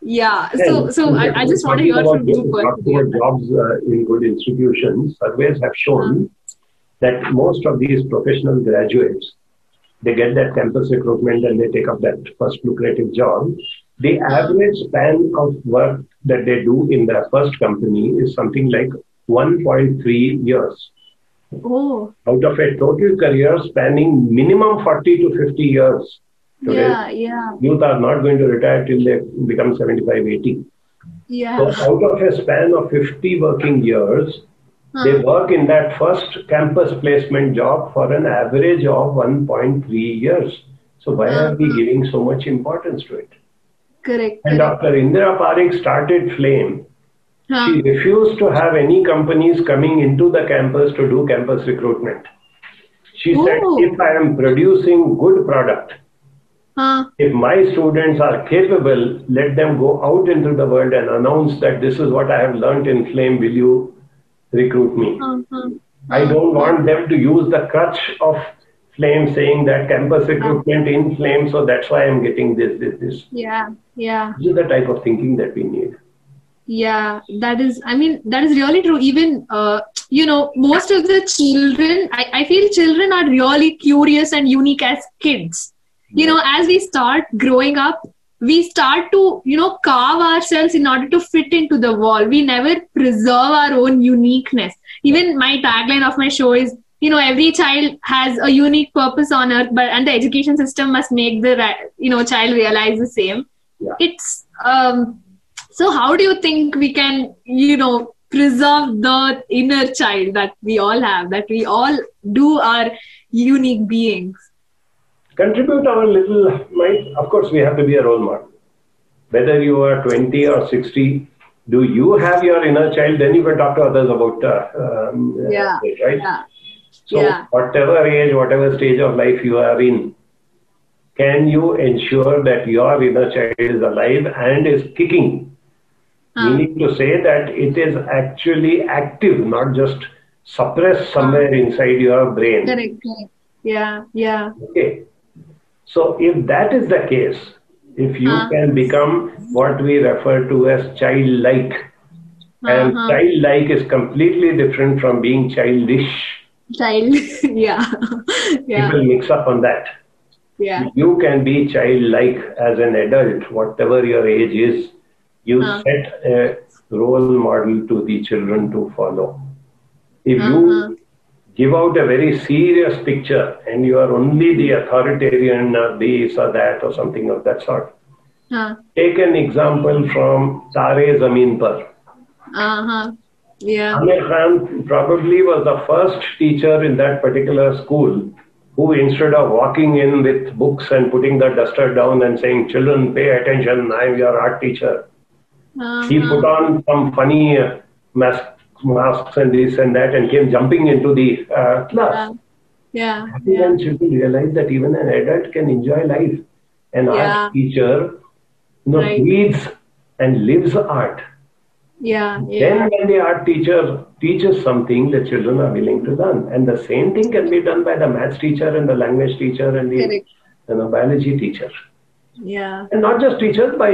Yeah. So, so I, I just want to hear from you. Jobs uh, in good institutions, surveys have shown that most of these professional graduates they get that campus recruitment and they take up that first lucrative job. The average span of work that they do in their first company is something like 1.3 years. Oh. Out of a total career spanning minimum 40 to 50 years. Today, yeah, yeah. Youth are not going to retire till they become 75, 80. Yeah. So out of a span of 50 working years, Huh. They work in that first campus placement job for an average of 1.3 years. So why uh-huh. are we giving so much importance to it? Correct. And correct. Dr. Indira Parikh started Flame. Huh. She refused to have any companies coming into the campus to do campus recruitment. She Ooh. said, if I am producing good product, huh. if my students are capable, let them go out into the world and announce that this is what I have learned in Flame. Will you recruit me. Uh-huh. I don't want them to use the crutch of flame saying that campus recruitment in flame, so that's why I'm getting this, this, this. Yeah, yeah. This is the type of thinking that we need. Yeah, that is, I mean, that is really true. Even, uh, you know, most of the children, I, I feel children are really curious and unique as kids. You know, as we start growing up, we start to you know carve ourselves in order to fit into the wall. We never preserve our own uniqueness. Even my tagline of my show is you know every child has a unique purpose on earth but and the education system must make the you know child realize the same. Yeah. it's um so how do you think we can you know preserve the inner child that we all have that we all do are unique beings contribute our little might. Of course, we have to be a role model. Whether you are 20 or 60, do you have your inner child? Then you can talk to others about uh, um, yeah. it, right? Yeah. So, yeah. whatever age, whatever stage of life you are in, can you ensure that your inner child is alive and is kicking? Huh. Meaning to say that it is actually active, not just suppressed somewhere huh. inside your brain. Correct. Yeah. Yeah. Okay. So if that is the case, if you uh, can become what we refer to as childlike, uh-huh. and childlike is completely different from being childish. Child, yeah. yeah. People mix up on that. Yeah. You can be childlike as an adult, whatever your age is. You uh set a role model to the children to follow. If uh-huh. you give out a very serious picture and you are only the authoritarian or this or that or something of that sort. Huh. Take an example from Taare Zameen Par. Uh-huh. Yeah. Aamir Khan probably was the first teacher in that particular school who instead of walking in with books and putting the duster down and saying, children, pay attention, I am your art teacher. Uh-huh. He put on some funny mask masks and this and that and came jumping into the uh, class. Yeah. yeah. And children realize that even an adult can enjoy life. An yeah. art teacher you know, right. reads and lives art. Yeah, yeah. Then when the art teacher teaches something, the children are willing to learn. And the same thing can be done by the maths teacher and the language teacher and the you know, biology teacher. Yeah. And not just teachers, by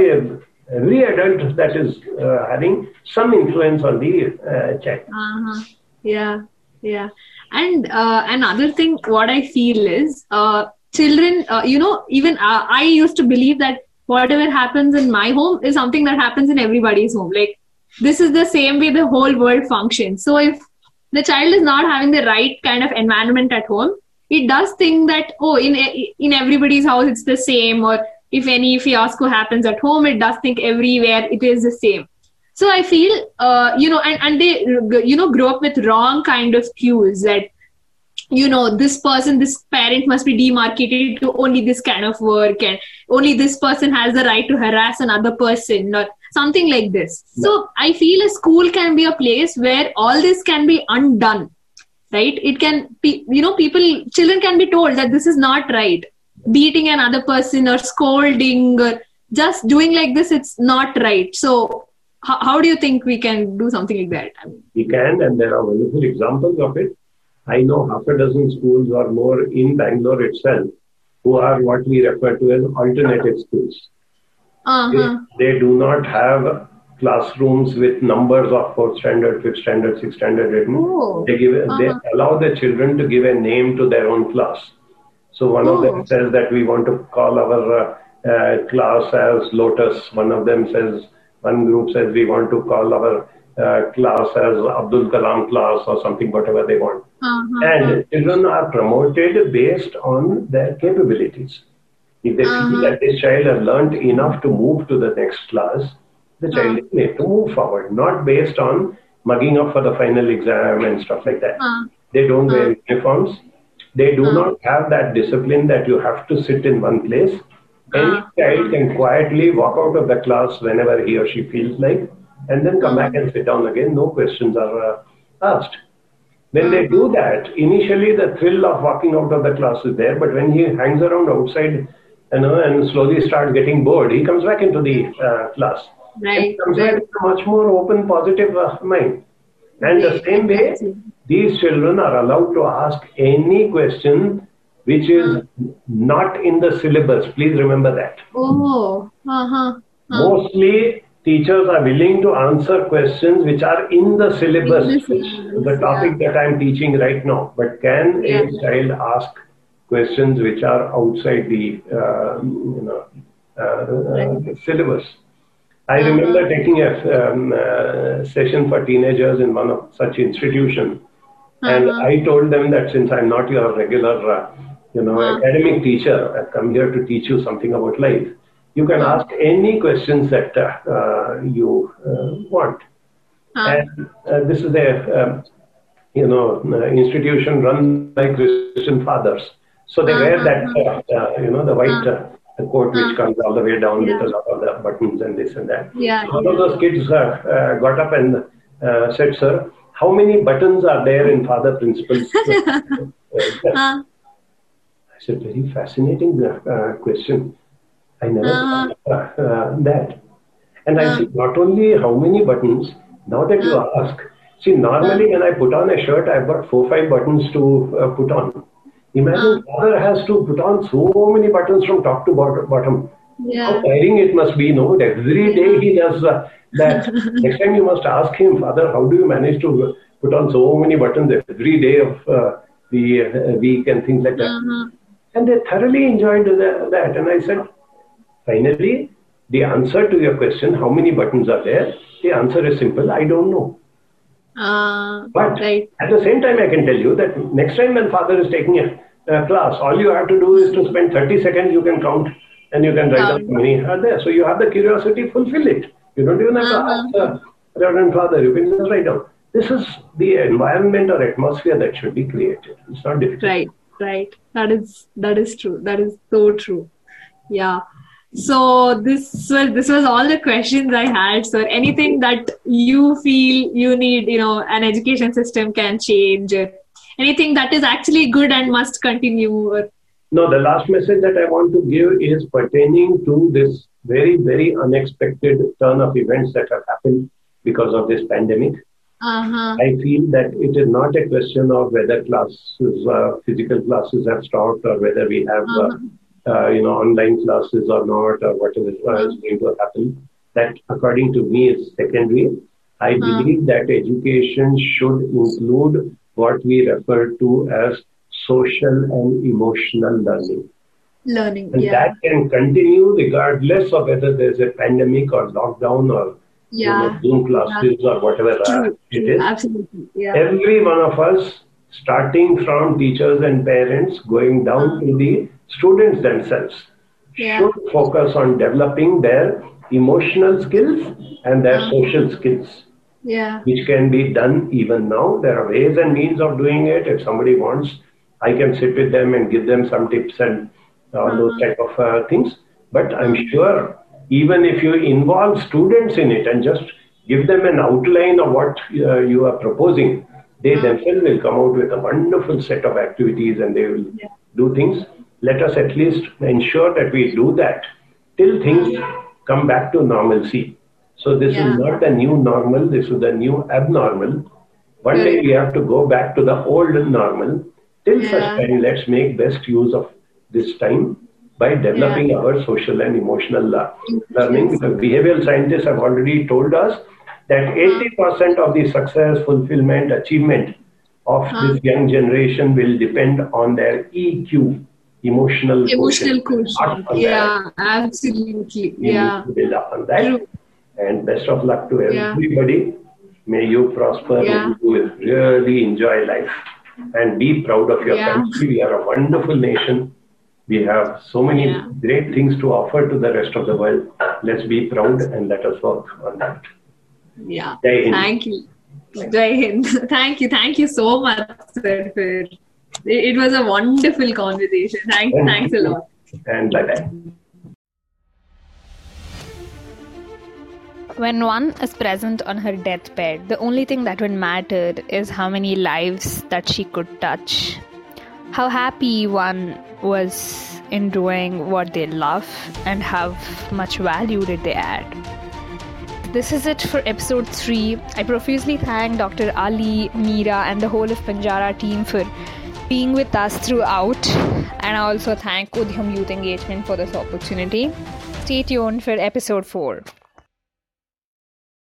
every adult that is uh, having some influence on the uh, child. Uh-huh. Yeah, yeah. And uh, another thing, what I feel is uh, children, you know, even I used to believe that whatever happens in my home is something that happens in everybody's home. Like, this is the same way the whole world functions. So if the child is not having the right kind of environment at home, it does think that oh, in in everybody's house it's the same, or if any fiasco happens at home, it does think everywhere it is the same. So I feel, uh, you know, and, and they, you know, grow up with wrong kind of cues that you know this person this parent must be demarcated to only this kind of work and only this person has the right to harass another person or something like this. So i feel a school can be a place where all this can be undone right? It can be you know people children can be told that this is not right beating another person or scolding or just doing like this it's not right so how, how do you think we can do something like that I mean, we can and there are wonderful examples of it I know half a dozen schools or more in Bangalore itself who are what we refer to as alternative schools. Uh-huh. They, they, do not have classrooms with numbers of fourth standard, fifth standard, sixth standard written. Oh. They give uh-huh. they allow the children to give a name to their own class. So one oh. of them oh. says that we want to call our uh, class as Lotus. One of them says one group says we want to call our uh, class as Abdul Kalam class or something, whatever they want. Uh-huh. And children are promoted based on their capabilities. If they uh-huh. feel that this child has learned enough to move to the next class, the child uh-huh. is made to move forward, not based on mugging up for the final exam and stuff like that. Uh-huh. They don't wear uh-huh. uniforms. They do Uh-huh. not have that discipline that you have to sit in one place. Any Uh-huh. child can quietly walk out of the class whenever he or she feels like and then come back and sit down again. No questions are uh, asked. When they do that, initially the thrill of walking out of the class is there, but when he hangs around outside, you know, and slowly starts getting bored, he comes back into the uh, class. Right. comes back with a much more open, positive uh, mind. And the same way, these children are allowed to ask any question which is not in the syllabus. Please remember that. Oh, uh-huh. Mostly teachers are willing to answer questions which are in the syllabus, In the syllabus, the topic that I'm teaching right now. But can Yeah. a child ask questions which are outside the uh, you know uh, uh, syllabus? I Uh-huh. remember taking a um, uh, session for teenagers in one of such institution, and Uh-huh. I told them that since I'm not your regular, uh, you know, Uh-huh. academic teacher, I've come here to teach you something about life. You can ask any questions that uh, uh, you uh, want. Uh-huh. And uh, this is a, um, you know, uh, institution run by Christian fathers. So they wear that, uh, uh, you know, the white uh, coat which comes all the way down Yeah. with a lot of the buttons and this and that. Yeah. One of those kids uh, uh, got up and uh, said, "Sir, how many buttons are there in Father Principal's?" uh, Uh, I said, very fascinating uh, question. I never Uh-huh. thought uh, uh, that. And I Uh. said, not only how many buttons, now that you ask, see, normally when I put on a shirt, I've got four, five buttons to uh, put on. Imagine father has to put on so many buttons from top to bot- bottom. How tiring it must be, no? Every day he does uh, that. Next time you must ask him, Father, how do you manage to put on so many buttons every day of uh, the uh, week and things like that? Uh-huh. And they thoroughly enjoyed the, that. And I said, finally, the answer to your question, how many buttons are there? The answer is simple I don't know. Uh, But right. at the same time, I can tell you that next time when father is taking a, a class, all you have to do is to spend 30 seconds, you can count and you can write down many are there. So you have the curiosity, fulfill it. You don't even have to Uh-huh. ask the Reverend Father, you can just write down. This is the environment or atmosphere that should be created. It's not difficult. right right that is that is true that is so true yeah so this was this was all the questions i had so anything that you feel you need you know an education system can change anything that is actually good and must continue or No, the last message that I want to give is pertaining to this very, very unexpected turn of events that have happened because of this pandemic. uh-huh I feel that it is not a question of whether classes, uh, physical classes have stopped or whether we have, uh, uh, you know, online classes or not or whatever is going to happen. That, according to me, is secondary. I believe that education should include what we refer to as social and emotional learning. learning And yeah that can continue regardless of whether there's a pandemic or lockdown or you know, Zoom classes or whatever True. it is. Absolutely. Yeah. Every one of us, starting from teachers and parents, going down to uh-huh. the students themselves, Yeah. should focus on developing their emotional skills and their uh-huh. social skills Yeah. which can be done even now. There are ways and means of doing it. If somebody wants, I can sit with them and give them some tips and all those type of uh, things. But I'm sure even if you involve students in it and just give them an outline of what uh, you are proposing, they themselves will come out with a wonderful set of activities and they will Yeah. do things. Let us at least ensure that we do that till things come back to normalcy. So this Yeah. is not the new normal, this is the new abnormal. One day we have to go back to the old normal. Till such time, let's make best use of this time by developing our social and emotional learning. Because behavioral scientists have already told us that uh-huh. 80% of the success, fulfillment, achievement of uh-huh. this young generation will depend on their EQ, emotional Emotional quotient, not quotient. on their Yeah. Absolutely. we Yeah. build up on that. True. And best of luck to Yeah. everybody. May you prosper. Yeah. May you will really enjoy life and be proud of your Yeah. country. We are a wonderful nation. We have so many Yeah. great things to offer to the rest of the world. Let's be proud and let us work on that. Yeah. Thank you. Jai Hind. Thank you. Thank you so much, sir. For it, was a wonderful conversation. Thank, Thank thanks a lot. And bye bye. When one is present on her deathbed, the only thing that would matter is how many lives that she could touch. How happy one was in doing what they love and how much value did they add. This is it for episode 3. I profusely thank Dr. Ali, Meera, and the whole of Banjara team for being with us throughout. And I also thank Udhyam Youth Engagement for this opportunity. Stay tuned for episode 4.